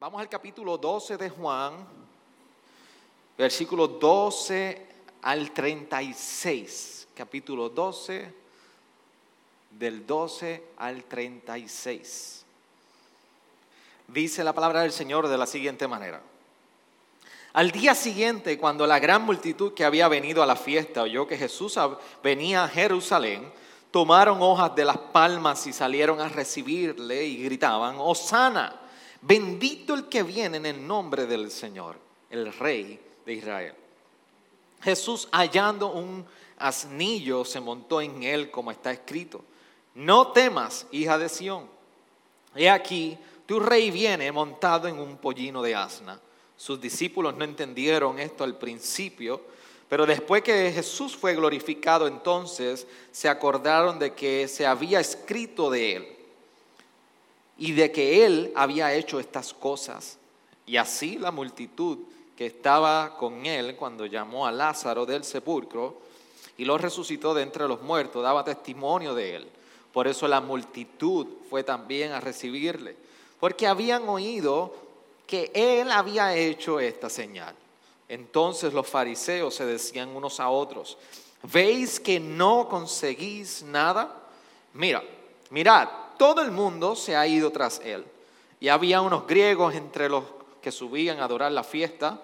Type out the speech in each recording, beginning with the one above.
Vamos al capítulo 12 de Juan, versículo 12 al 36. Capítulo 12, del 12 al 36. Dice la palabra del Señor de la siguiente manera. Al día siguiente, cuando la gran multitud que había venido a la fiesta oyó que Jesús venía a Jerusalén, tomaron hojas de las palmas y salieron a recibirle y gritaban, Osana, bendito el que viene en el nombre del Señor, el Rey de Israel. Jesús hallando un asnillo se montó en él como está escrito. No temas, hija de Sión. He aquí, tu rey viene montado en un pollino de asna. Sus discípulos no entendieron esto al principio, pero después que Jesús fue glorificado, entonces se acordaron de que se había escrito de él y de que él había hecho estas cosas. Y así la multitud que estaba con él cuando llamó a Lázaro del sepulcro y lo resucitó de entre los muertos, daba testimonio de él. Por eso la multitud fue también a recibirle, porque habían oído que él había hecho esta señal. Entonces los fariseos se decían unos a otros, ¿veis que no conseguís nada? Mira, mirad, todo el mundo se ha ido tras él. Y había unos griegos entre los que subían a adorar la fiesta.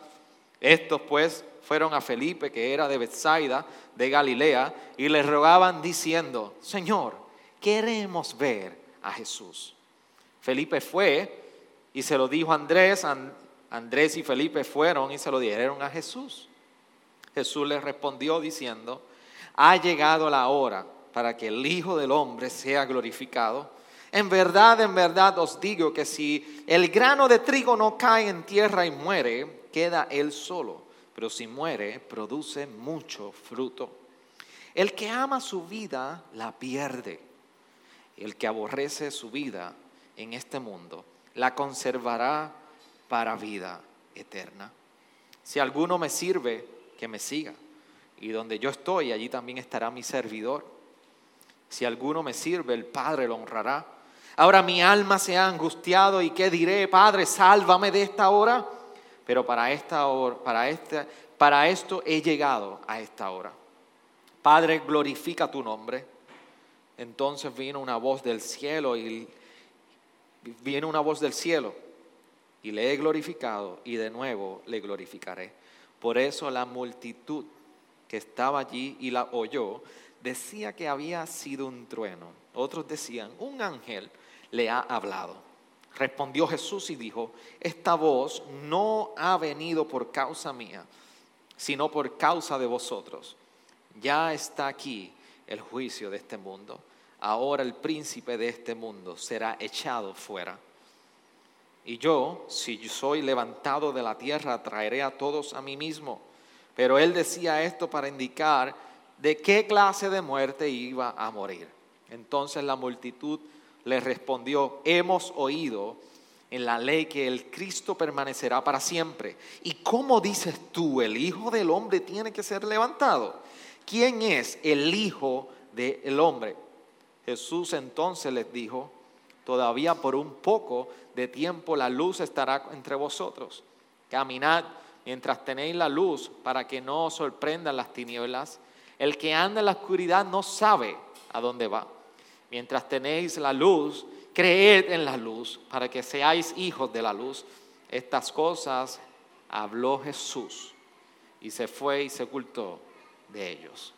Estos pues fueron a Felipe, que era de Bethsaida, de Galilea, y le rogaban diciendo, Señor, queremos ver a Jesús. Felipe fue y se lo dijo a Andrés, Andrés y Felipe fueron y se lo dieron a Jesús. Jesús les respondió diciendo, ha llegado la hora para que el Hijo del Hombre sea glorificado. En verdad, en verdad os digo que si el grano de trigo no cae en tierra y muere, queda él solo, pero si muere, produce mucho fruto. El que ama su vida, la pierde. El que aborrece su vida en este mundo, la conservará para vida eterna. Si alguno me sirve, que me siga. Y donde yo estoy, allí también estará mi servidor. Si alguno me sirve, el Padre lo honrará. Ahora mi alma se ha angustiado y qué diré, Padre, sálvame de esta hora. Pero para esta hora, para esta, para esto he llegado a esta hora. Padre, glorifica tu nombre. Entonces vino una voz del cielo y viene una voz del cielo y le he glorificado y de nuevo le glorificaré. Por eso la multitud que estaba allí y la oyó decía que había sido un trueno. Otros decían, un ángel le ha hablado. Respondió Jesús y dijo, esta voz no ha venido por causa mía, sino por causa de vosotros. Ya está aquí el juicio de este mundo. Ahora el príncipe de este mundo será echado fuera. Y yo, si soy levantado de la tierra, traeré a todos a mí mismo. Pero él decía esto para indicar de qué clase de muerte iba a morir. Entonces la multitud le respondió, hemos oído en la ley que el Cristo permanecerá para siempre. ¿Y cómo dices tú, el Hijo del Hombre tiene que ser levantado? ¿Quién es el Hijo del Hombre? Jesús entonces les dijo, todavía por un poco de tiempo la luz estará entre vosotros. Caminad mientras tenéis la luz para que no os sorprendan las tinieblas. El que anda en la oscuridad no sabe a dónde va. Mientras tenéis la luz, creed en la luz para que seáis hijos de la luz. Estas cosas habló Jesús y se fue y se ocultó de ellos.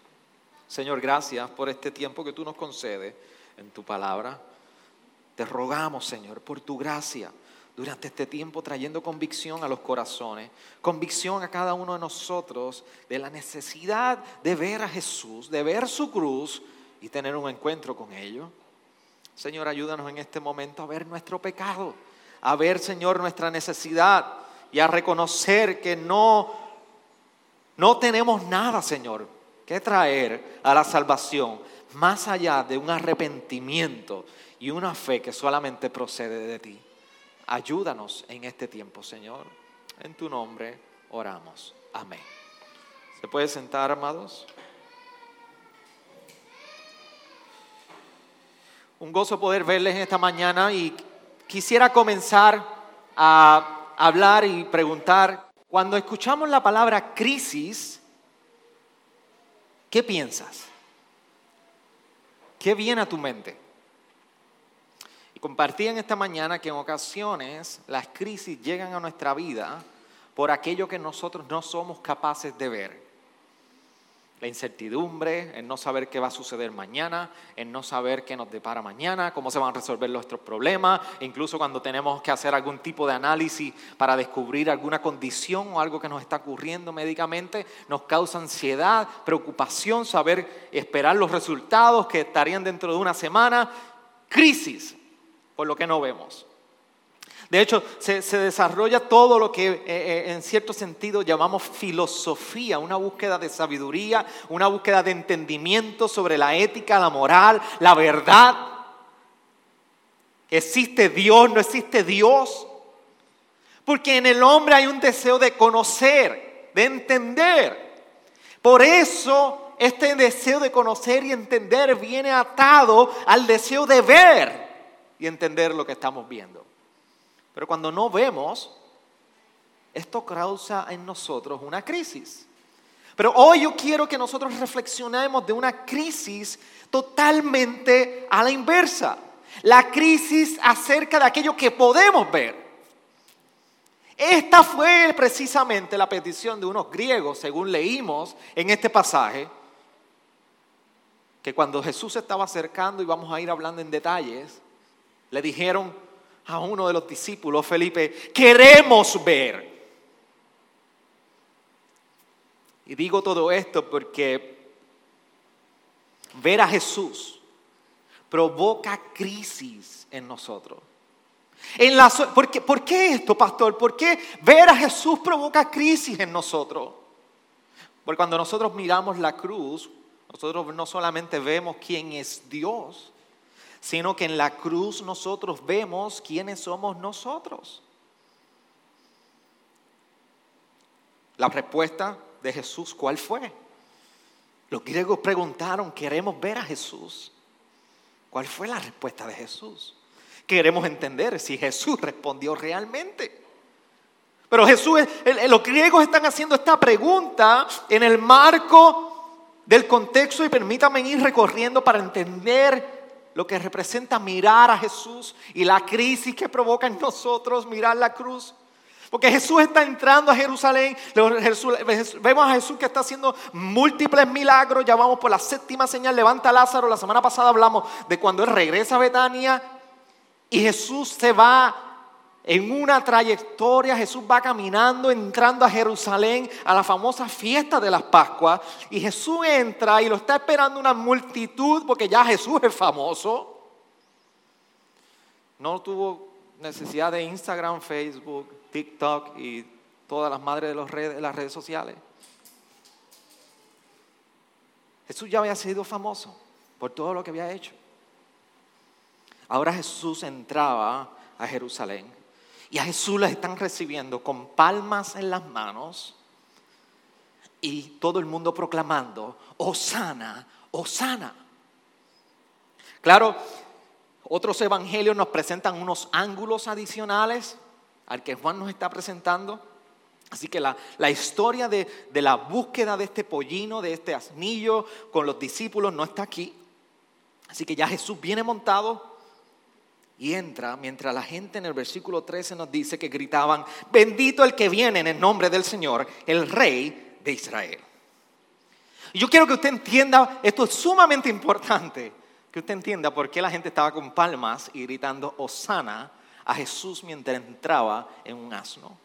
Señor, gracias por este tiempo que tú nos concedes en tu palabra. Te rogamos, Señor, por tu gracia durante este tiempo trayendo convicción a los corazones, convicción a cada uno de nosotros de la necesidad de ver a Jesús, de ver su cruz y tener un encuentro con ello. Señor, ayúdanos en este momento a ver nuestro pecado, a ver, Señor, nuestra necesidad y a reconocer que no, no tenemos nada, Señor, que traer a la salvación más allá de un arrepentimiento y una fe que solamente procede de ti. Ayúdanos en este tiempo, Señor. En tu nombre oramos. Amén. ¿Se puede sentar, amados? Un gozo poder verles esta mañana y quisiera comenzar a hablar y preguntar, cuando escuchamos la palabra crisis, ¿qué piensas? ¿Qué viene a tu mente? Y compartí en esta mañana que en ocasiones las crisis llegan a nuestra vida por aquello que nosotros no somos capaces de ver la incertidumbre, en no saber qué va a suceder mañana, en no saber qué nos depara mañana, cómo se van a resolver nuestros problemas, incluso cuando tenemos que hacer algún tipo de análisis para descubrir alguna condición o algo que nos está ocurriendo médicamente, nos causa ansiedad, preocupación, saber esperar los resultados que estarían dentro de una semana, crisis por lo que no vemos. De hecho, se, desarrolla todo lo que eh, eh, en cierto sentido llamamos filosofía, una búsqueda de sabiduría, una búsqueda de entendimiento sobre la ética, la moral, la verdad. ¿Existe Dios? ¿No existe Dios? Porque en el hombre hay un deseo de conocer, de entender. Por eso este deseo de conocer y entender viene atado al deseo de ver y entender lo que estamos viendo. Pero cuando no vemos, esto causa en nosotros una crisis. Pero hoy yo quiero que nosotros reflexionemos de una crisis totalmente a la inversa. La crisis acerca de aquello que podemos ver. Esta fue precisamente la petición de unos griegos, según leímos en este pasaje, que cuando Jesús estaba acercando, y vamos a ir hablando en detalles, le dijeron, a uno de los discípulos, Felipe, queremos ver. Y digo todo esto porque ver a Jesús provoca crisis en nosotros. En ¿por, qué, ¿Por qué esto, pastor? ¿Por qué ver a Jesús provoca crisis en nosotros? Porque cuando nosotros miramos la cruz, nosotros no solamente vemos quién es Dios, sino que en la cruz nosotros vemos quiénes somos nosotros. La respuesta de Jesús, ¿cuál fue? Los griegos preguntaron, queremos ver a Jesús. ¿Cuál fue la respuesta de Jesús? Queremos entender si Jesús respondió realmente. Pero Jesús, los griegos están haciendo esta pregunta en el marco del contexto y permítanme ir recorriendo para entender lo que representa mirar a Jesús y la crisis que provoca en nosotros mirar la cruz. Porque Jesús está entrando a Jerusalén, vemos a Jesús que está haciendo múltiples milagros, ya vamos por la séptima señal, levanta a Lázaro, la semana pasada hablamos de cuando Él regresa a Betania y Jesús se va en una trayectoria Jesús va caminando, entrando a Jerusalén a la famosa fiesta de las Pascuas. Y Jesús entra y lo está esperando una multitud porque ya Jesús es famoso. No tuvo necesidad de Instagram, Facebook, TikTok y todas las madres de, las redes sociales. Jesús ya había sido famoso por todo lo que había hecho. Ahora Jesús entraba a Jerusalén y a Jesús le están recibiendo con palmas en las manos y todo el mundo proclamando, Osana, Osana. Claro, otros evangelios nos presentan unos ángulos adicionales al que Juan nos está presentando. Así que la, historia de, de, la búsqueda de este pollino, de este asnillo con los discípulos no está aquí. Así que ya Jesús viene montado y entra mientras la gente en el versículo 13 nos dice que gritaban, bendito el que viene en el nombre del Señor, el rey de Israel. Yo quiero que usted entienda, esto es sumamente importante, que usted entienda por qué la gente estaba con palmas y gritando Osana a Jesús mientras entraba en un asno.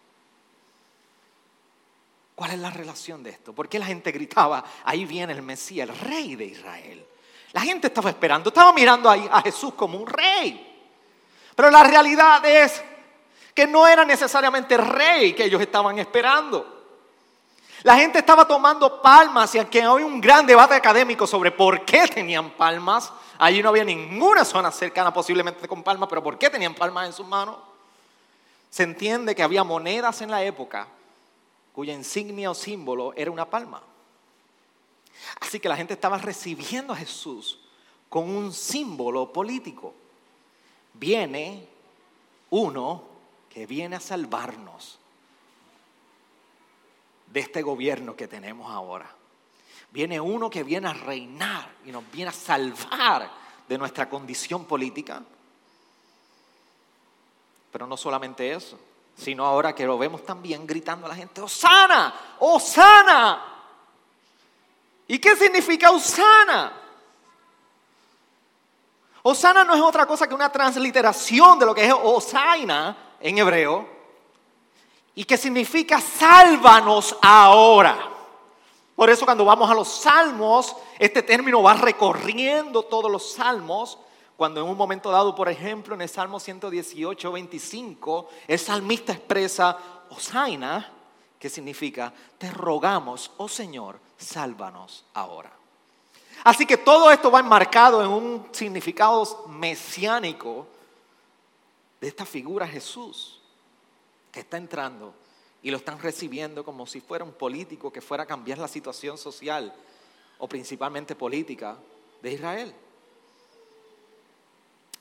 ¿Cuál es la relación de esto? ¿Por qué la gente gritaba, ahí viene el Mesías, el rey de Israel? La gente estaba esperando, estaba mirando ahí a Jesús como un rey. Pero la realidad es que no era necesariamente rey que ellos estaban esperando. La gente estaba tomando palmas y aunque hay un gran debate académico sobre por qué tenían palmas, allí no había ninguna zona cercana posiblemente con palmas, pero por qué tenían palmas en sus manos. Se entiende que había monedas en la época cuya insignia o símbolo era una palma. Así que la gente estaba recibiendo a Jesús con un símbolo político viene uno que viene a salvarnos de este gobierno que tenemos ahora. Viene uno que viene a reinar y nos viene a salvar de nuestra condición política. Pero no solamente eso, sino ahora que lo vemos también gritando a la gente, Osana, Osana. ¿Y qué significa Osana? Osana no es otra cosa que una transliteración de lo que es Osaina en hebreo y que significa sálvanos ahora. Por eso cuando vamos a los salmos, este término va recorriendo todos los salmos. Cuando en un momento dado, por ejemplo, en el Salmo 118, 25, el salmista expresa Osaina, que significa, te rogamos, oh Señor, sálvanos ahora. Así que todo esto va enmarcado en un significado mesiánico de esta figura Jesús que está entrando y lo están recibiendo como si fuera un político que fuera a cambiar la situación social o principalmente política de Israel.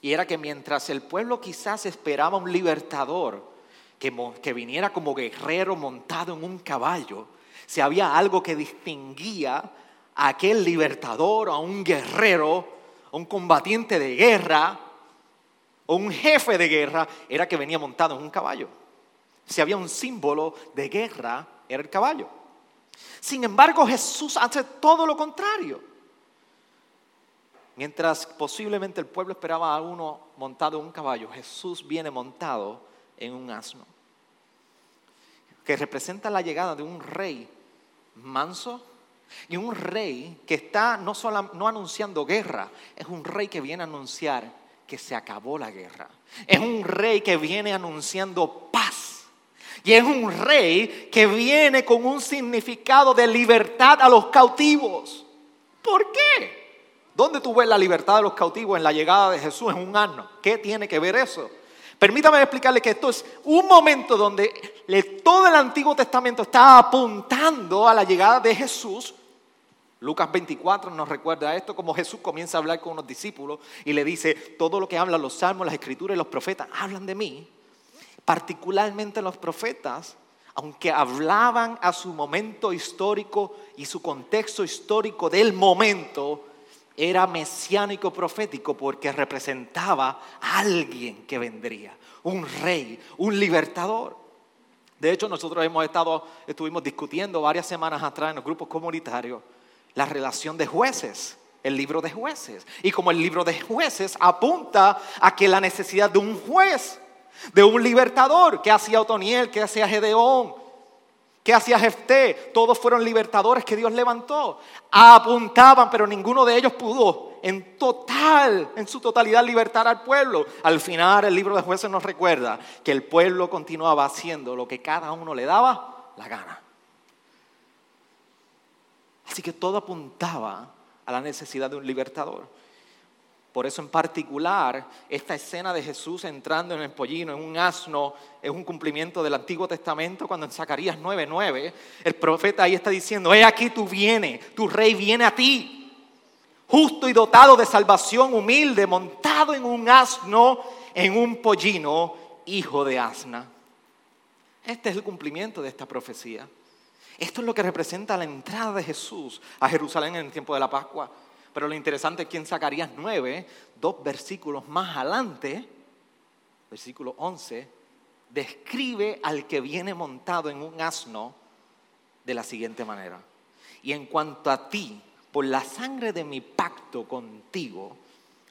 Y era que mientras el pueblo quizás esperaba un libertador que, que viniera como guerrero montado en un caballo, si había algo que distinguía aquel libertador, a un guerrero, a un combatiente de guerra, o un jefe de guerra, era que venía montado en un caballo. Si había un símbolo de guerra, era el caballo. Sin embargo, Jesús hace todo lo contrario. Mientras posiblemente el pueblo esperaba a uno montado en un caballo, Jesús viene montado en un asno, que representa la llegada de un rey manso y un rey que está no, solo, no anunciando guerra, es un rey que viene a anunciar que se acabó la guerra. Es un rey que viene anunciando paz. Y es un rey que viene con un significado de libertad a los cautivos. ¿Por qué? ¿Dónde tú ves la libertad de los cautivos en la llegada de Jesús en un año? ¿Qué tiene que ver eso? Permítame explicarle que esto es un momento donde todo el Antiguo Testamento está apuntando a la llegada de Jesús Lucas 24 nos recuerda esto, como Jesús comienza a hablar con unos discípulos y le dice, todo lo que hablan los salmos, las escrituras y los profetas hablan de mí. Particularmente los profetas, aunque hablaban a su momento histórico y su contexto histórico del momento, era mesiánico profético porque representaba a alguien que vendría, un rey, un libertador. De hecho, nosotros hemos estado, estuvimos discutiendo varias semanas atrás en los grupos comunitarios la relación de jueces, el libro de jueces. Y como el libro de jueces apunta a que la necesidad de un juez, de un libertador, que hacía Otoniel, que hacía Gedeón, que hacía Jefté, todos fueron libertadores que Dios levantó. Apuntaban, pero ninguno de ellos pudo en total, en su totalidad libertar al pueblo. Al final el libro de jueces nos recuerda que el pueblo continuaba haciendo lo que cada uno le daba la gana. Así que todo apuntaba a la necesidad de un libertador. Por eso en particular, esta escena de Jesús entrando en el pollino, en un asno, es un cumplimiento del Antiguo Testamento, cuando en Zacarías 9:9, el profeta ahí está diciendo, he aquí tú vienes, tu rey viene a ti, justo y dotado de salvación, humilde, montado en un asno, en un pollino, hijo de asna. Este es el cumplimiento de esta profecía. Esto es lo que representa la entrada de Jesús a Jerusalén en el tiempo de la Pascua. Pero lo interesante es que en Zacarías 9, dos versículos más adelante, versículo 11, describe al que viene montado en un asno de la siguiente manera. Y en cuanto a ti, por la sangre de mi pacto contigo,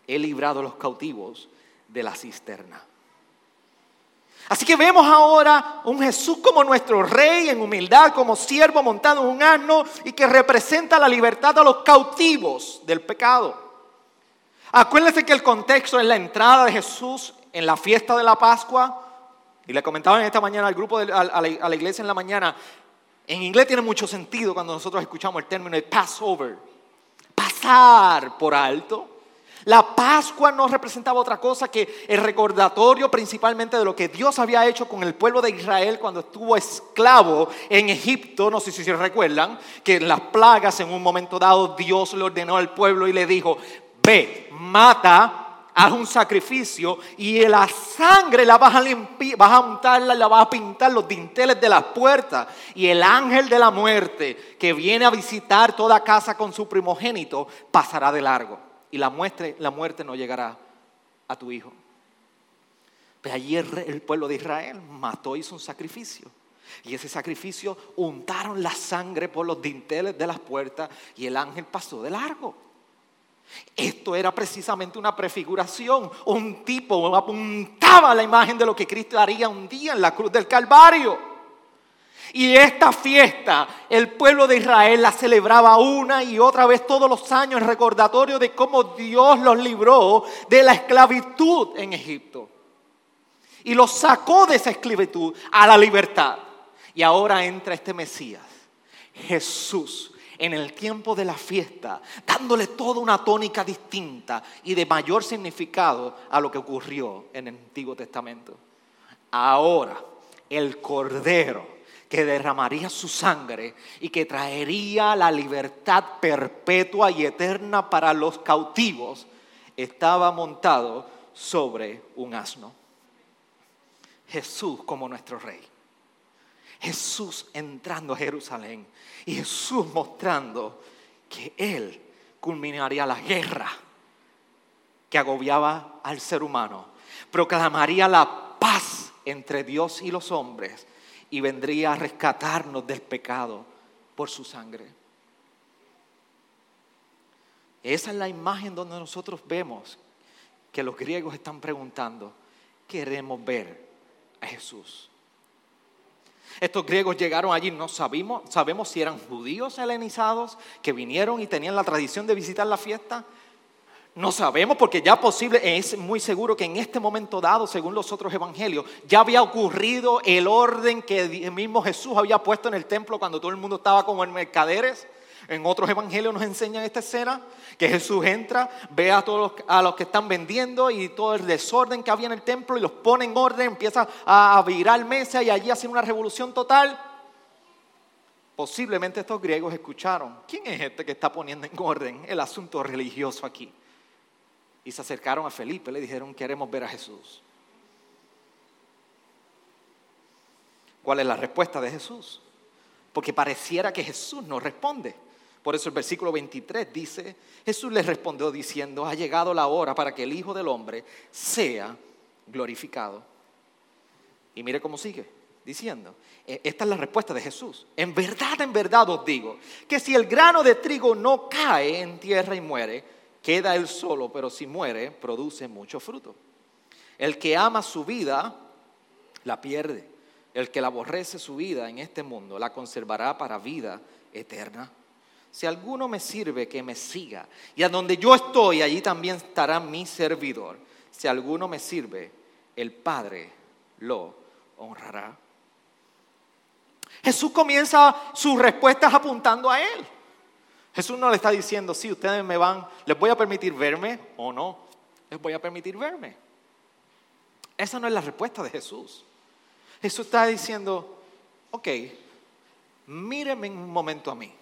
he librado a los cautivos de la cisterna. Así que vemos ahora un Jesús como nuestro rey en humildad, como siervo montado en un asno y que representa la libertad a los cautivos del pecado. Acuérdense que el contexto es la entrada de Jesús en la fiesta de la Pascua. Y le comentaba esta mañana al grupo, a, la, iglesia en la mañana, en inglés tiene mucho sentido cuando nosotros escuchamos el término de Passover. Pasar por alto la Pascua no representaba otra cosa que el recordatorio principalmente de lo que Dios había hecho con el pueblo de Israel cuando estuvo esclavo en Egipto. No sé si se recuerdan que en las plagas en un momento dado Dios le ordenó al pueblo y le dijo, ve, mata haz un sacrificio y la sangre la vas a limpiar, vas a untarla, la vas a pintar los dinteles de las puertas. Y el ángel de la muerte que viene a visitar toda casa con su primogénito pasará de largo. Y la muerte, la muerte no llegará a tu hijo. Pero allí el, pueblo de Israel mató, hizo un sacrificio. Y ese sacrificio untaron la sangre por los dinteles de las puertas y el ángel pasó de largo. Esto era precisamente una prefiguración, un tipo apuntaba a la imagen de lo que Cristo haría un día en la cruz del Calvario. Y esta fiesta, el pueblo de Israel la celebraba una y otra vez todos los años en recordatorio de cómo Dios los libró de la esclavitud en Egipto. Y los sacó de esa esclavitud a la libertad. Y ahora entra este Mesías, Jesús, en el tiempo de la fiesta, dándole toda una tónica distinta y de mayor significado a lo que ocurrió en el Antiguo Testamento. Ahora, el Cordero que derramaría su sangre y que traería la libertad perpetua y eterna para los cautivos, estaba montado sobre un asno. Jesús como nuestro rey. Jesús entrando a Jerusalén y Jesús mostrando que Él culminaría la guerra que agobiaba al ser humano, proclamaría la paz entre Dios y los hombres y vendría a rescatarnos del pecado por su sangre. Esa es la imagen donde nosotros vemos que los griegos están preguntando, queremos ver a Jesús. Estos griegos llegaron allí, no sabemos, sabemos si eran judíos helenizados que vinieron y tenían la tradición de visitar la fiesta. No sabemos porque ya posible, es muy seguro que en este momento dado, según los otros evangelios, ya había ocurrido el orden que el mismo Jesús había puesto en el templo cuando todo el mundo estaba como en mercaderes. En otros evangelios nos enseñan esta escena, que Jesús entra, ve a todos los, a los que están vendiendo y todo el desorden que había en el templo y los pone en orden, empieza a virar mesa y allí hace una revolución total. Posiblemente estos griegos escucharon, ¿quién es este que está poniendo en orden el asunto religioso aquí? Y se acercaron a Felipe, le dijeron, queremos ver a Jesús. ¿Cuál es la respuesta de Jesús? Porque pareciera que Jesús no responde. Por eso el versículo 23 dice, Jesús les respondió diciendo, ha llegado la hora para que el Hijo del Hombre sea glorificado. Y mire cómo sigue diciendo, e, esta es la respuesta de Jesús. En verdad, en verdad os digo, que si el grano de trigo no cae en tierra y muere, queda él solo, pero si muere, produce mucho fruto. El que ama su vida, la pierde. El que la aborrece su vida en este mundo, la conservará para vida eterna. Si alguno me sirve, que me siga. Y a donde yo estoy, allí también estará mi servidor. Si alguno me sirve, el Padre lo honrará. Jesús comienza sus respuestas apuntando a Él. Jesús no le está diciendo, si ustedes me van, les voy a permitir verme o no, les voy a permitir verme. Esa no es la respuesta de Jesús. Jesús está diciendo, ok, mírenme un momento a mí.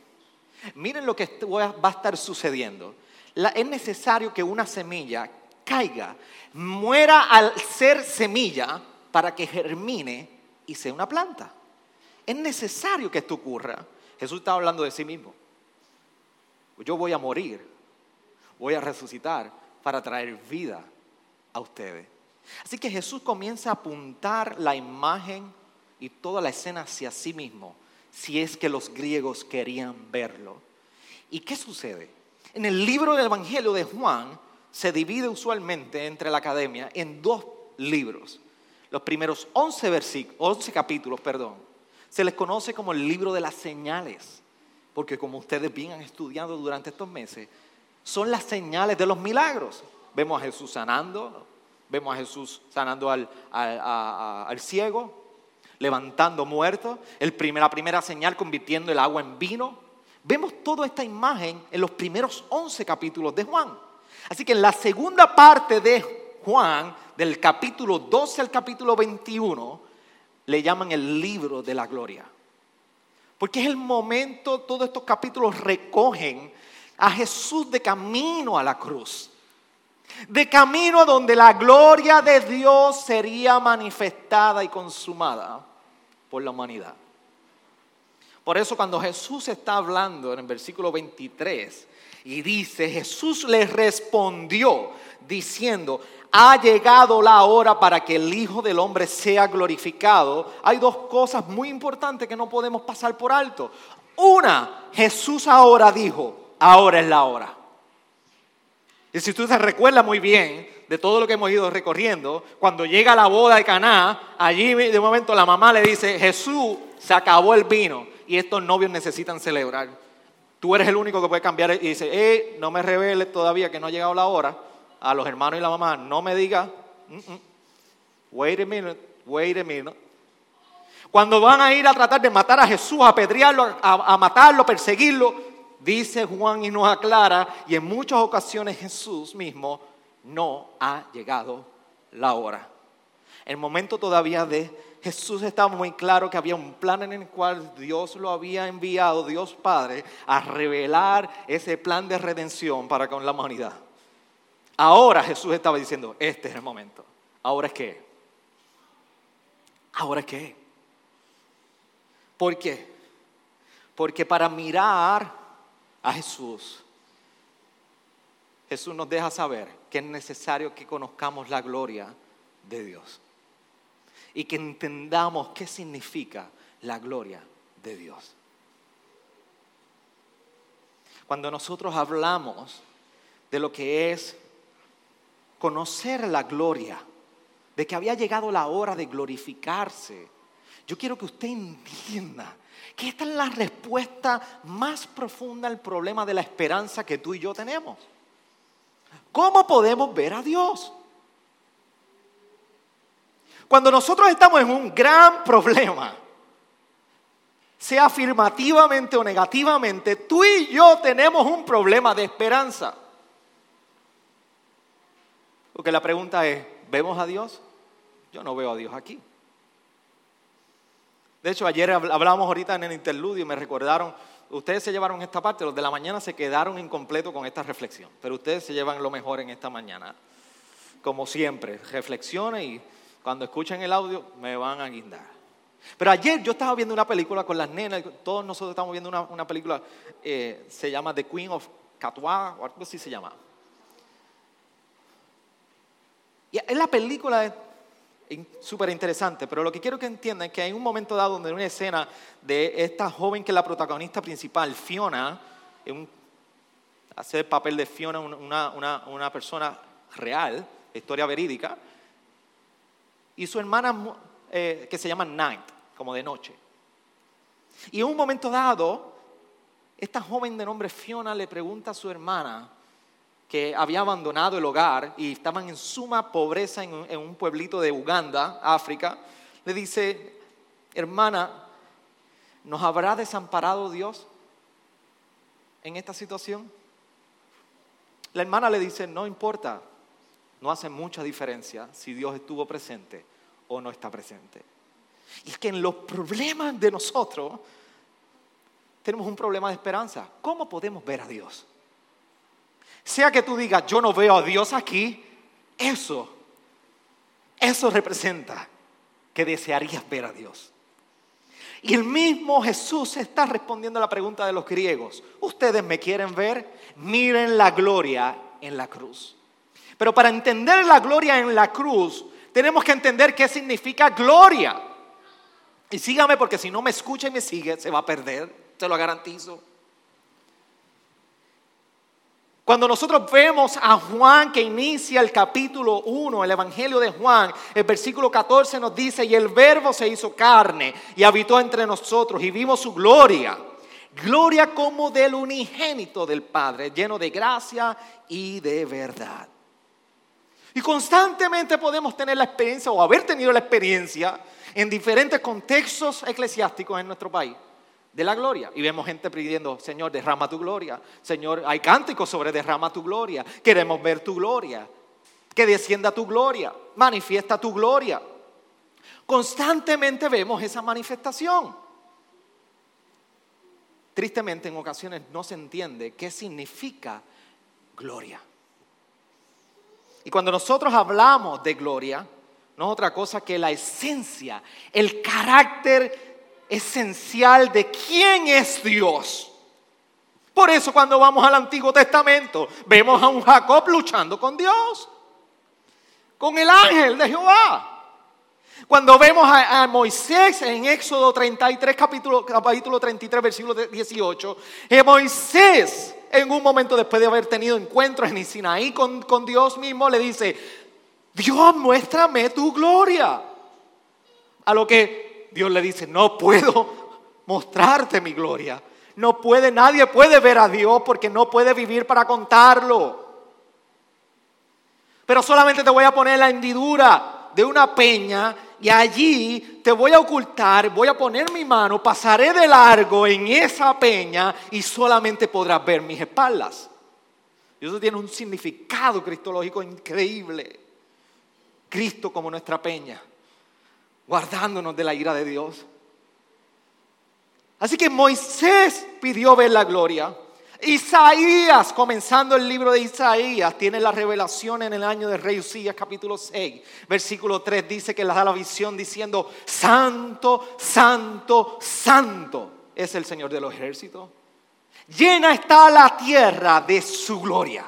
Miren lo que va a estar sucediendo. es necesario que una semilla caiga, muera al ser semilla para que germine y sea una planta. Es necesario que esto ocurra. Jesús está hablando de sí mismo. Yo voy a morir, voy a resucitar para traer vida a ustedes. Así que Jesús comienza a apuntar la imagen y toda la escena hacia sí mismo si es que los griegos querían verlo. ¿Y qué sucede? En el libro del Evangelio de Juan se divide usualmente entre la academia en dos libros. Los primeros 11, versículos, 11 capítulos, perdón, se les conoce como el libro de las señales, porque como ustedes bien han estudiado durante estos meses, son las señales de los milagros. Vemos a Jesús sanando, vemos a Jesús sanando al, al ciego, levantando muertos, el la primera señal convirtiendo el agua en vino. Vemos toda esta imagen en los primeros 11 capítulos de Juan. Así que en la segunda parte de Juan, del capítulo 12 al capítulo 21, le llaman el libro de la gloria. Porque es el momento, todos estos capítulos recogen a Jesús de camino a la cruz. de camino a donde la gloria de Dios sería manifestada y consumada por la humanidad. Por eso cuando Jesús está hablando en el versículo 23 y dice, Jesús le respondió diciendo, ha llegado la hora para que el Hijo del Hombre sea glorificado, hay dos cosas muy importantes que no podemos pasar por alto. Una, Jesús ahora dijo, ahora es la hora. Y si tú te recuerdas muy bien de todo lo que hemos ido recorriendo, cuando llega la boda de Caná, allí de momento la mamá le dice, Jesús, se acabó el vino y estos novios necesitan celebrar. Tú eres el único que puede cambiar y dice, eh, no me reveles todavía que no ha llegado la hora. A los hermanos y la mamá, no me diga, wait a minute, wait a minute. Cuando van a ir a tratar de matar a Jesús, a apedrearlo, a, a matarlo, a perseguirlo, dice Juan y nos aclara, y en muchas ocasiones Jesús mismo no ha llegado la hora. El momento todavía de Jesús estaba muy claro que había un plan en el cual Dios lo había enviado, Dios Padre, a revelar ese plan de redención para con la humanidad. Ahora Jesús estaba diciendo, este es el momento. ¿Ahora es qué? ¿Ahora es qué? ¿Por qué? Porque para mirar a Jesús, Jesús nos deja saber que es necesario que conozcamos la gloria de Dios y que entendamos qué significa la gloria de Dios. Cuando nosotros hablamos de lo que es conocer la gloria, de que había llegado la hora de glorificarse, yo quiero que usted entienda que esta es la respuesta más profunda al problema de la esperanza que tú y yo tenemos. ¿Cómo podemos ver a Dios? Cuando nosotros estamos en un gran problema, sea afirmativamente o negativamente, tú y yo tenemos un problema de esperanza. Porque la pregunta es, ¿vemos a Dios? Yo no veo a Dios aquí. De hecho, ayer hablábamos ahorita en el interludio y me recordaron, ustedes se llevaron esta parte, los de la mañana se quedaron incompletos con esta reflexión, pero ustedes se llevan lo mejor en esta mañana. Como siempre, reflexionen y cuando escuchen el audio me van a guindar. Pero ayer yo estaba viendo una película con las nenas, todos nosotros estamos viendo una, película, eh, se llama The Queen of Catois, o algo así se llama. Y es la película súper interesante, pero lo que quiero que entiendan es que hay un momento dado donde hay una escena de esta joven que es la protagonista principal, Fiona, hace el papel de Fiona, una, una persona real, historia verídica, y su hermana eh, que se llama Night, como de noche. Y en un momento dado, esta joven de nombre Fiona le pregunta a su hermana, que había abandonado el hogar y estaban en suma pobreza en un, pueblito de Uganda, África, le dice, hermana, ¿nos habrá desamparado Dios en esta situación? La hermana le dice, no importa, no hace mucha diferencia si Dios estuvo presente o no está presente. Y es que en los problemas de nosotros tenemos un problema de esperanza. ¿Cómo podemos ver a Dios? Sea que tú digas, yo no veo a Dios aquí, eso, eso representa que desearías ver a Dios. Y el mismo Jesús está respondiendo a la pregunta de los griegos. Ustedes me quieren ver, miren la gloria en la cruz. Pero para entender la gloria en la cruz, tenemos que entender qué significa gloria. Y sígame porque si no me escucha y me sigue, se va a perder, te lo garantizo. Cuando nosotros vemos a Juan que inicia el capítulo 1, el Evangelio de Juan, el versículo 14 nos dice, y el verbo se hizo carne y habitó entre nosotros y vimos su gloria. Gloria como del unigénito del Padre, lleno de gracia y de verdad. Y constantemente podemos tener la experiencia o haber tenido la experiencia en diferentes contextos eclesiásticos en nuestro país de la gloria. Y vemos gente pidiendo, Señor, derrama tu gloria. Señor, hay cánticos sobre derrama tu gloria. Queremos ver tu gloria. Que descienda tu gloria. Manifiesta tu gloria. Constantemente vemos esa manifestación. Tristemente en ocasiones no se entiende qué significa gloria. Y cuando nosotros hablamos de gloria, no es otra cosa que la esencia, el carácter esencial de quién es Dios. Por eso cuando vamos al Antiguo Testamento vemos a un Jacob luchando con Dios, con el ángel de Jehová. Cuando vemos a, Moisés en Éxodo 33, capítulo, capítulo 33, versículo 18, que Moisés en un momento después de haber tenido encuentros en Sinaí con, con Dios mismo, le dice, Dios, muéstrame tu gloria. A lo que Dios le dice, no puedo mostrarte mi gloria. No puede, nadie puede ver a Dios porque no puede vivir para contarlo. Pero solamente te voy a poner la hendidura de una peña y allí te voy a ocultar, voy a poner mi mano, pasaré de largo en esa peña y solamente podrás ver mis espaldas. Y eso tiene un significado cristológico increíble. Cristo como nuestra peña, guardándonos de la ira de Dios. Así que Moisés pidió ver la gloria. Isaías, comenzando el libro de Isaías, tiene la revelación en el año de Rey Usías, capítulo 6, versículo 3, dice que le da la visión diciendo, Santo, Santo, Santo es el Señor de los ejércitos. Llena está la tierra de su gloria.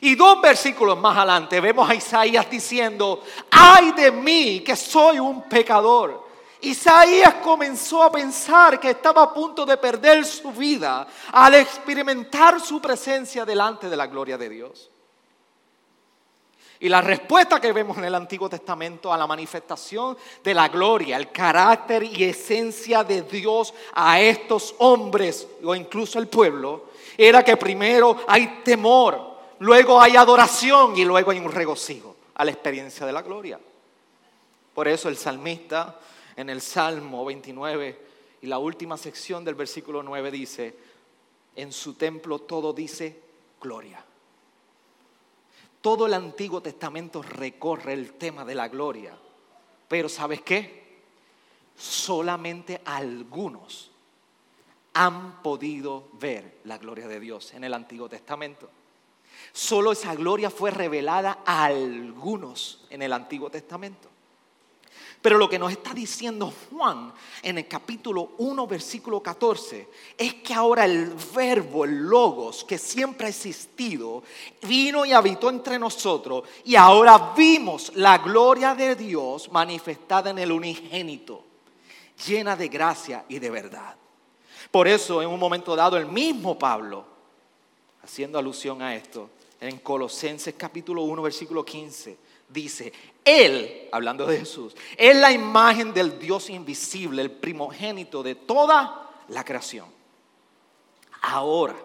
Y dos versículos más adelante vemos a Isaías diciendo, ay de mí que soy un pecador. Isaías comenzó a pensar que estaba a punto de perder su vida al experimentar su presencia delante de la gloria de Dios. Y la respuesta que vemos en el Antiguo Testamento a la manifestación de la gloria, el carácter y esencia de Dios a estos hombres o incluso el pueblo, era que primero hay temor, luego hay adoración y luego hay un regocijo a la experiencia de la gloria. Por eso el salmista en el Salmo 29 y la última sección del versículo 9 dice, en su templo todo dice gloria. Todo el Antiguo Testamento recorre el tema de la gloria, pero ¿sabes qué? Solamente algunos han podido ver la gloria de Dios en el Antiguo Testamento. Solo esa gloria fue revelada a algunos en el Antiguo Testamento. Pero lo que nos está diciendo Juan en el capítulo 1, versículo 14, es que ahora el verbo, el logos, que siempre ha existido, vino y habitó entre nosotros y ahora vimos la gloria de Dios manifestada en el unigénito, llena de gracia y de verdad. Por eso en un momento dado el mismo Pablo, haciendo alusión a esto, en Colosenses capítulo 1, versículo 15, dice, Él, hablando de Jesús, es la imagen del Dios invisible, el primogénito de toda la creación. Ahora,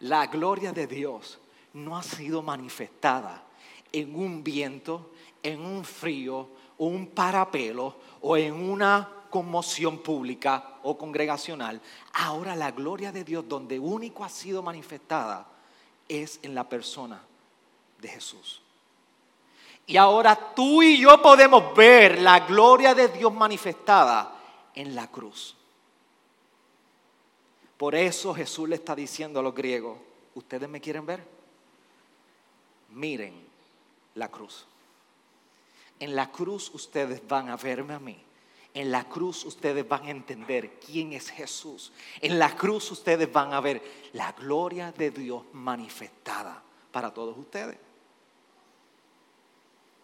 la gloria de Dios no ha sido manifestada en un viento, en un frío, un parapelo o en una conmoción pública o congregacional. Ahora la gloria de Dios donde único ha sido manifestada es en la persona de Jesús. Y ahora tú y yo podemos ver la gloria de Dios manifestada en la cruz. Por eso Jesús le está diciendo a los griegos, ¿ustedes me quieren ver? Miren la cruz. En la cruz ustedes van a verme a mí. En la cruz ustedes van a entender quién es Jesús. En la cruz ustedes van a ver la gloria de Dios manifestada para todos ustedes.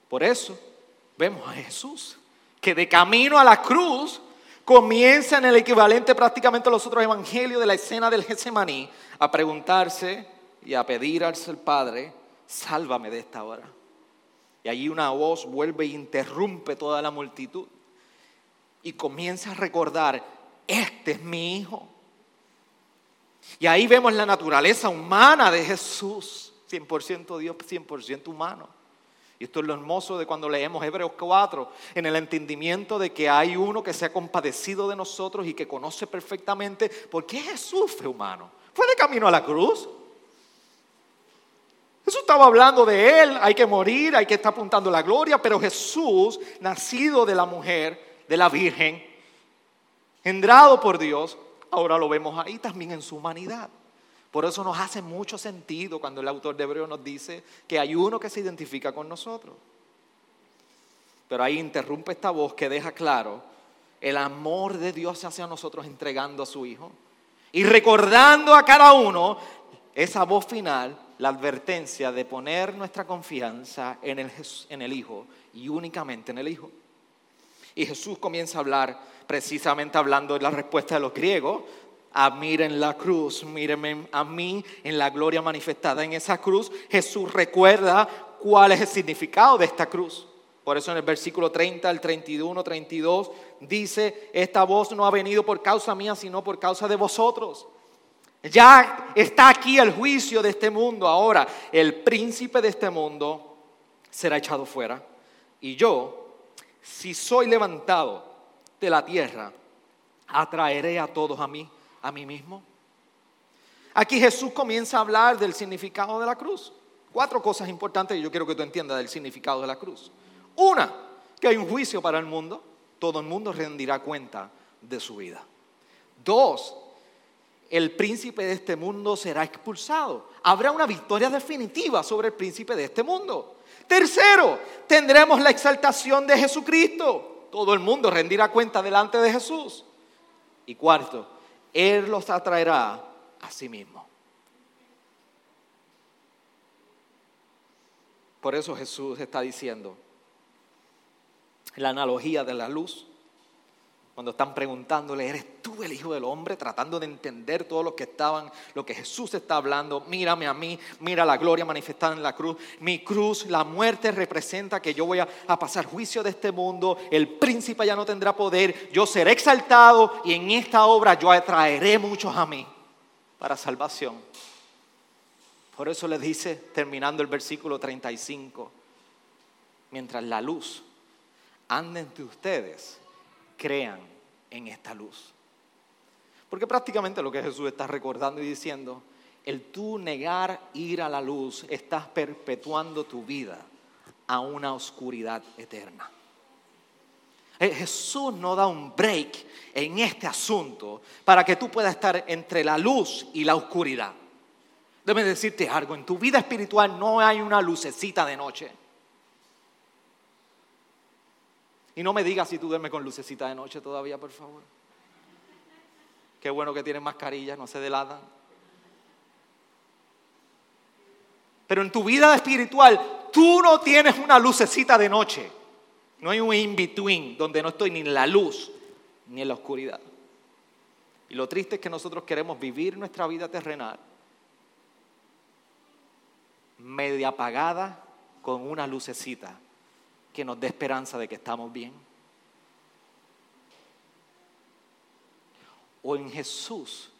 Por eso vemos a Jesús, que de camino a la cruz comienza en el equivalente prácticamente a los otros evangelios de la escena del Getsemaní a preguntarse y a pedir al Padre, sálvame de esta hora. Y allí una voz vuelve e interrumpe toda la multitud y comienza a recordar, este es mi hijo. Y ahí vemos la naturaleza humana de Jesús, 100% Dios, 100% humano. Y esto es lo hermoso de cuando leemos Hebreos 4, en el entendimiento de que hay uno que se ha compadecido de nosotros y que conoce perfectamente por qué Jesús fue humano. Fue de camino a la cruz. Jesús estaba hablando de él, hay que morir, hay que estar apuntando la gloria, pero Jesús, nacido de la mujer, de la Virgen, engendrado por Dios, ahora lo vemos ahí también en su humanidad. Por eso nos hace mucho sentido cuando el autor de Hebreo nos dice que hay uno que se identifica con nosotros. Pero ahí interrumpe esta voz que deja claro el amor de Dios hacia nosotros entregando a su Hijo y recordando a cada uno esa voz final, la advertencia de poner nuestra confianza en el, en el Hijo y únicamente en el Hijo. Y Jesús comienza a hablar, precisamente hablando de la respuesta de los griegos, a miren la cruz, mírenme a mí en la gloria manifestada en esa cruz. Jesús recuerda cuál es el significado de esta cruz. Por eso en el versículo 30 al 31, 32 dice, esta voz no ha venido por causa mía, sino por causa de vosotros. Ya está aquí el juicio de este mundo. Ahora, el príncipe de este mundo será echado fuera. Y yo, si soy levantado de la tierra, atraeré a todos a mí, a mí mismo. Aquí Jesús comienza a hablar del significado de la cruz. Cuatro cosas importantes que yo quiero que tú entiendas del significado de la cruz. Una, que hay un juicio para el mundo. Todo el mundo rendirá cuenta de su vida. Dos, el príncipe de este mundo será expulsado. Habrá una victoria definitiva sobre el príncipe de este mundo. Tercero, tendremos la exaltación de Jesucristo. Todo el mundo rendirá cuenta delante de Jesús. Y cuarto, Él los atraerá a sí mismo. Por eso Jesús está diciendo, la analogía de la luz, cuando están preguntándole, ¿eres tú el Hijo del Hombre? Tratando de entender todo lo que estaban, lo que Jesús está hablando. Mírame a mí, mira la gloria manifestada en la cruz. Mi cruz, la muerte representa que yo voy a, pasar juicio de este mundo. El príncipe ya no tendrá poder. Yo seré exaltado y en esta obra yo atraeré muchos a mí para salvación. Por eso le dice, terminando el versículo 35, mientras la luz ande entre ustedes, crean en esta luz. Porque prácticamente lo que Jesús está recordando y diciendo, el tú negar ir a la luz, estás perpetuando tu vida a una oscuridad eterna. Eh, Jesús no da un break en este asunto para que tú puedas estar entre la luz y la oscuridad. Déjame decirte algo, en tu vida espiritual no hay una lucecita de noche. Y no me digas si tú duermes con lucecita de noche todavía, por favor. Qué bueno que tienen mascarilla, no se delatan. Pero en tu vida espiritual, tú no tienes una lucecita de noche. No hay un in-between donde no estoy ni en la luz ni en la oscuridad. Y lo triste es que nosotros queremos vivir nuestra vida terrenal media apagada con una lucecita que nos dé esperanza de que estamos bien. O en Jesús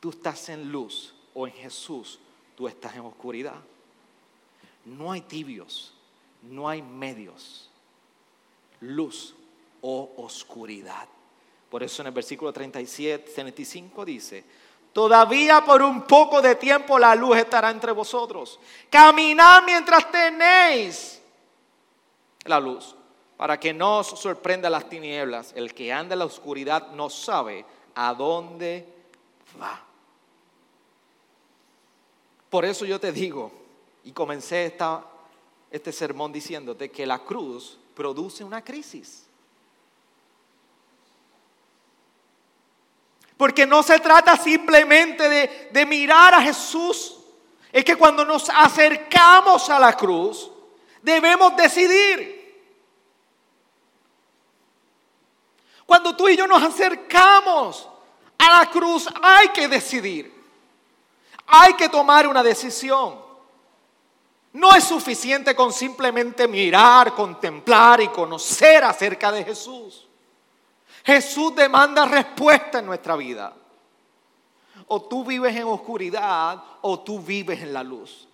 tú estás en luz o en Jesús tú estás en oscuridad. No hay tibios, no hay medios, luz o oscuridad. Por eso en el versículo 37, 35 dice, todavía por un poco de tiempo la luz estará entre vosotros. Caminad mientras tenéis la luz, para que no sorprenda las tinieblas. El que anda en la oscuridad no sabe a dónde va. Por eso yo te digo, y comencé esta, este sermón diciéndote que la cruz produce una crisis. Porque no se trata simplemente de, de mirar a Jesús. Es que cuando nos acercamos a la cruz, debemos decidir. Cuando tú y yo nos acercamos a la cruz, hay que decidir. Hay que tomar una decisión. No es suficiente con simplemente mirar, contemplar y conocer acerca de Jesús. Jesús demanda respuesta en nuestra vida. O tú vives en oscuridad o tú vives en la luz.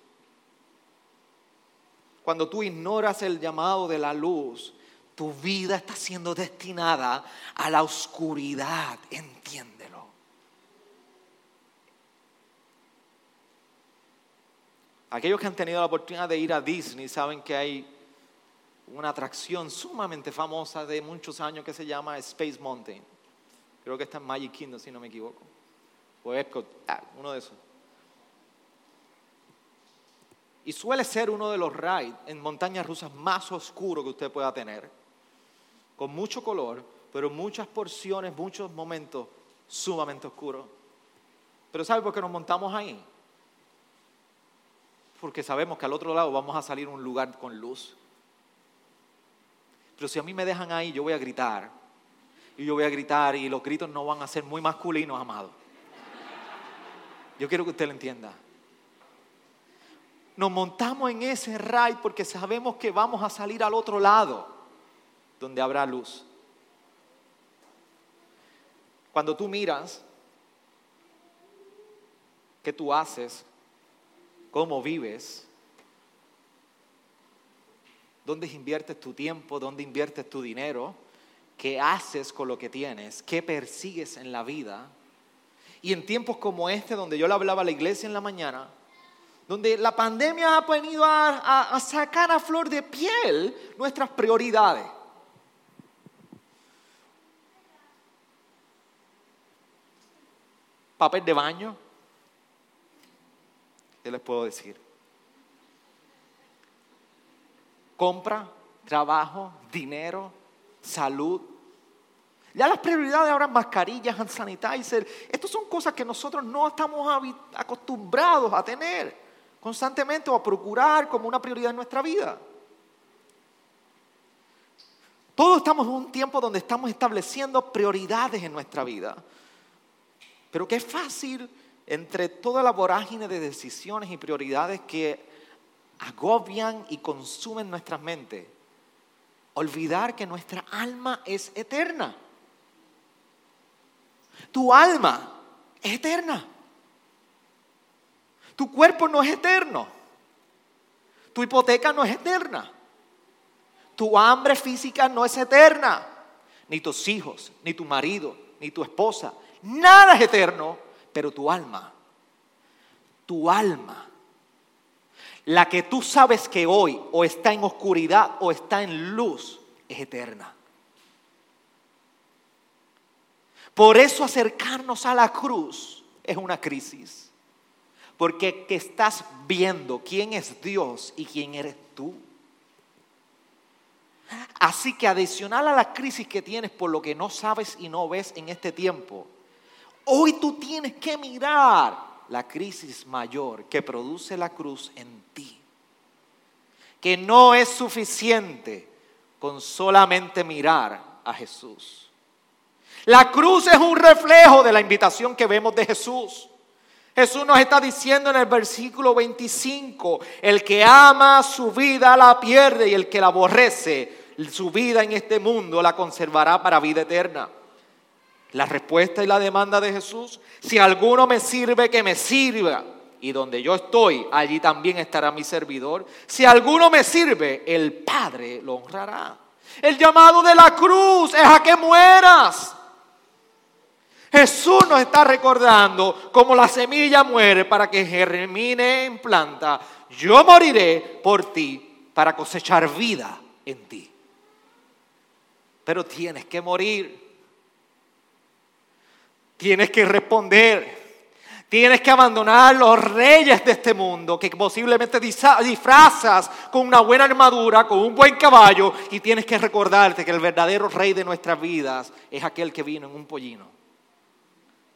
Cuando tú ignoras el llamado de la luz, tu vida está siendo destinada a la oscuridad, entiéndelo. Aquellos que han tenido la oportunidad de ir a Disney saben que hay una atracción sumamente famosa de muchos años que se llama Space Mountain. Creo que está en Magic Kingdom, si no me equivoco. O Epcot, ah, uno de esos. Y suele ser uno de los rides en montañas rusas más oscuros que usted pueda tener, con mucho color, pero muchas porciones, muchos momentos sumamente oscuros. Pero ¿sabe por qué nos montamos ahí? Porque sabemos que al otro lado vamos a salir a un lugar con luz. Pero si a mí me dejan ahí, yo voy a gritar. Y yo voy a gritar y los gritos no van a ser muy masculinos, amado. Yo quiero que usted lo entienda. Nos montamos en ese ride porque sabemos que vamos a salir al otro lado, donde habrá luz. Cuando tú miras qué tú haces, cómo vives, dónde inviertes tu tiempo, dónde inviertes tu dinero, qué haces con lo que tienes, qué persigues en la vida. Y en tiempos como este, donde yo le hablaba a la iglesia en la mañana, donde la pandemia ha venido a, sacar a flor de piel nuestras prioridades. Papel de baño, ¿qué les puedo decir? Compra, trabajo, dinero, salud. Ya las prioridades ahora mascarillas, hand sanitizer, estas son cosas que nosotros no estamos acostumbrados a tener constantemente o a procurar como una prioridad en nuestra vida. Todos estamos en un tiempo donde estamos estableciendo prioridades en nuestra vida. Pero qué fácil entre toda la vorágine de decisiones y prioridades que agobian y consumen nuestras mentes, olvidar que nuestra alma es eterna. Tu alma es eterna. Tu cuerpo no es eterno. Tu hipoteca no es eterna. Tu hambre física no es eterna. Ni tus hijos, ni tu marido, ni tu esposa. Nada es eterno pero tu alma, tu alma, la que tú sabes que hoy o está en oscuridad o está en luz, es eterna. Por eso acercarnos a la cruz es una crisis. Porque que estás viendo quién es Dios y quién eres tú. Así que adicional a la crisis que tienes por lo que no sabes y no ves en este tiempo, Hoy tú tienes que mirar la crisis mayor que produce la cruz en ti. Que no es suficiente con solamente mirar a Jesús. La cruz es un reflejo de la invitación que vemos de Jesús. Jesús nos está diciendo en el versículo 25, el que ama su vida la pierde y el que la aborrece su vida en este mundo la conservará para vida eterna. La respuesta y la demanda de Jesús, si alguno me sirve, que me sirva. Y donde yo estoy, allí también estará mi servidor. Si alguno me sirve, el Padre lo honrará. El llamado de la cruz es a que mueras. Jesús nos está recordando como la semilla muere para que germine en planta. Yo moriré por ti para cosechar vida en ti. Pero tienes que morir. Tienes que responder. Tienes que abandonar los reyes de este mundo que posiblemente disfrazas con una buena armadura, con un buen caballo y tienes que recordarte que el verdadero rey de nuestras vidas es aquel que vino en un pollino.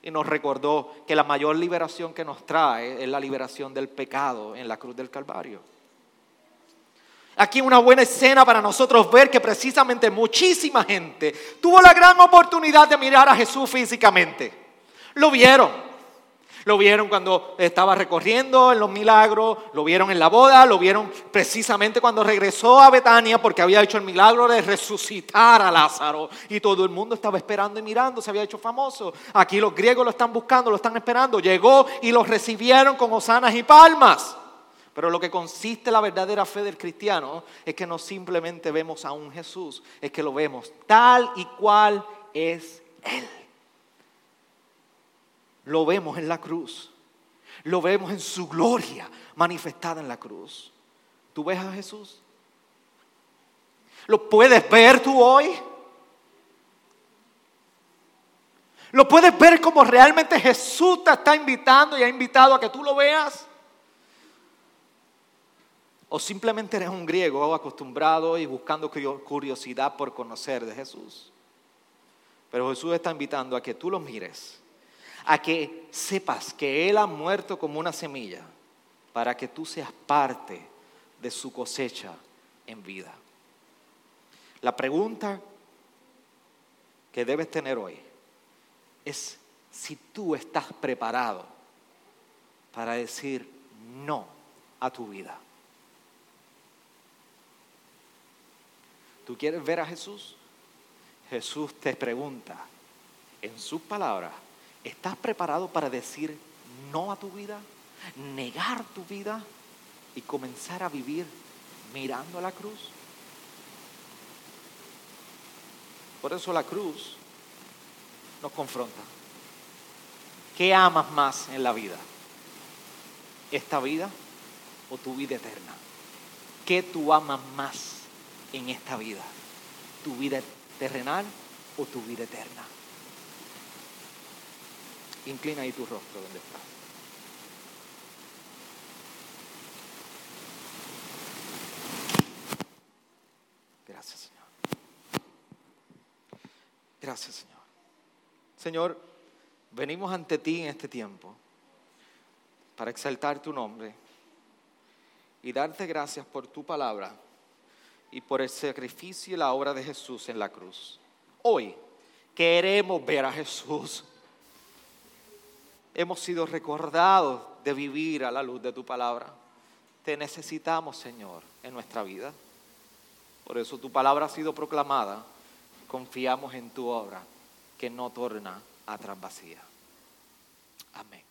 Y nos recordó que la mayor liberación que nos trae es la liberación del pecado en la cruz del Calvario. Aquí una buena escena para nosotros ver que precisamente muchísima gente tuvo la gran oportunidad de mirar a Jesús físicamente. Lo vieron. Lo vieron cuando estaba recorriendo en los milagros, lo vieron en la boda, lo vieron precisamente cuando regresó a Betania porque había hecho el milagro de resucitar a Lázaro y todo el mundo estaba esperando y mirando, se había hecho famoso. Aquí los griegos lo están buscando, lo están esperando. Llegó y los recibieron con hosanas y palmas. Pero lo que consiste la verdadera fe del cristiano es que no simplemente vemos a un Jesús, es que lo vemos tal y cual es Él. Lo vemos en la cruz, lo vemos en su gloria manifestada en la cruz. ¿Tú ves a Jesús? ¿Lo puedes ver tú hoy? ¿Lo puedes ver como realmente Jesús te está invitando y ha invitado a que tú lo veas? O simplemente eres un griego acostumbrado y buscando curiosidad por conocer de Jesús. Pero Jesús está invitando a que tú lo mires, a que sepas que Él ha muerto como una semilla para que tú seas parte de su cosecha en vida. La pregunta que debes tener hoy es si tú estás preparado para decir no a tu vida. ¿Tú quieres ver a Jesús? Jesús te pregunta en sus palabras, ¿estás preparado para decir no a tu vida? ¿Negar tu vida y comenzar a vivir mirando a la cruz? Por eso la cruz nos confronta. ¿Qué amas más en la vida? ¿Esta vida o tu vida eterna? ¿Qué tú amas más en esta vida? ¿Tu vida terrenal o tu vida eterna? Inclina ahí tu rostro donde estás. Gracias, Señor. Gracias, Señor. Señor, venimos ante ti en este tiempo para exaltar tu nombre y darte gracias por tu palabra y por el sacrificio y la obra de Jesús en la cruz. Hoy queremos ver a Jesús. Hemos sido recordados de vivir a la luz de tu palabra. Te necesitamos, Señor, en nuestra vida. Por eso tu palabra ha sido proclamada. Confiamos en tu obra que no torna atrás vacía. Amén.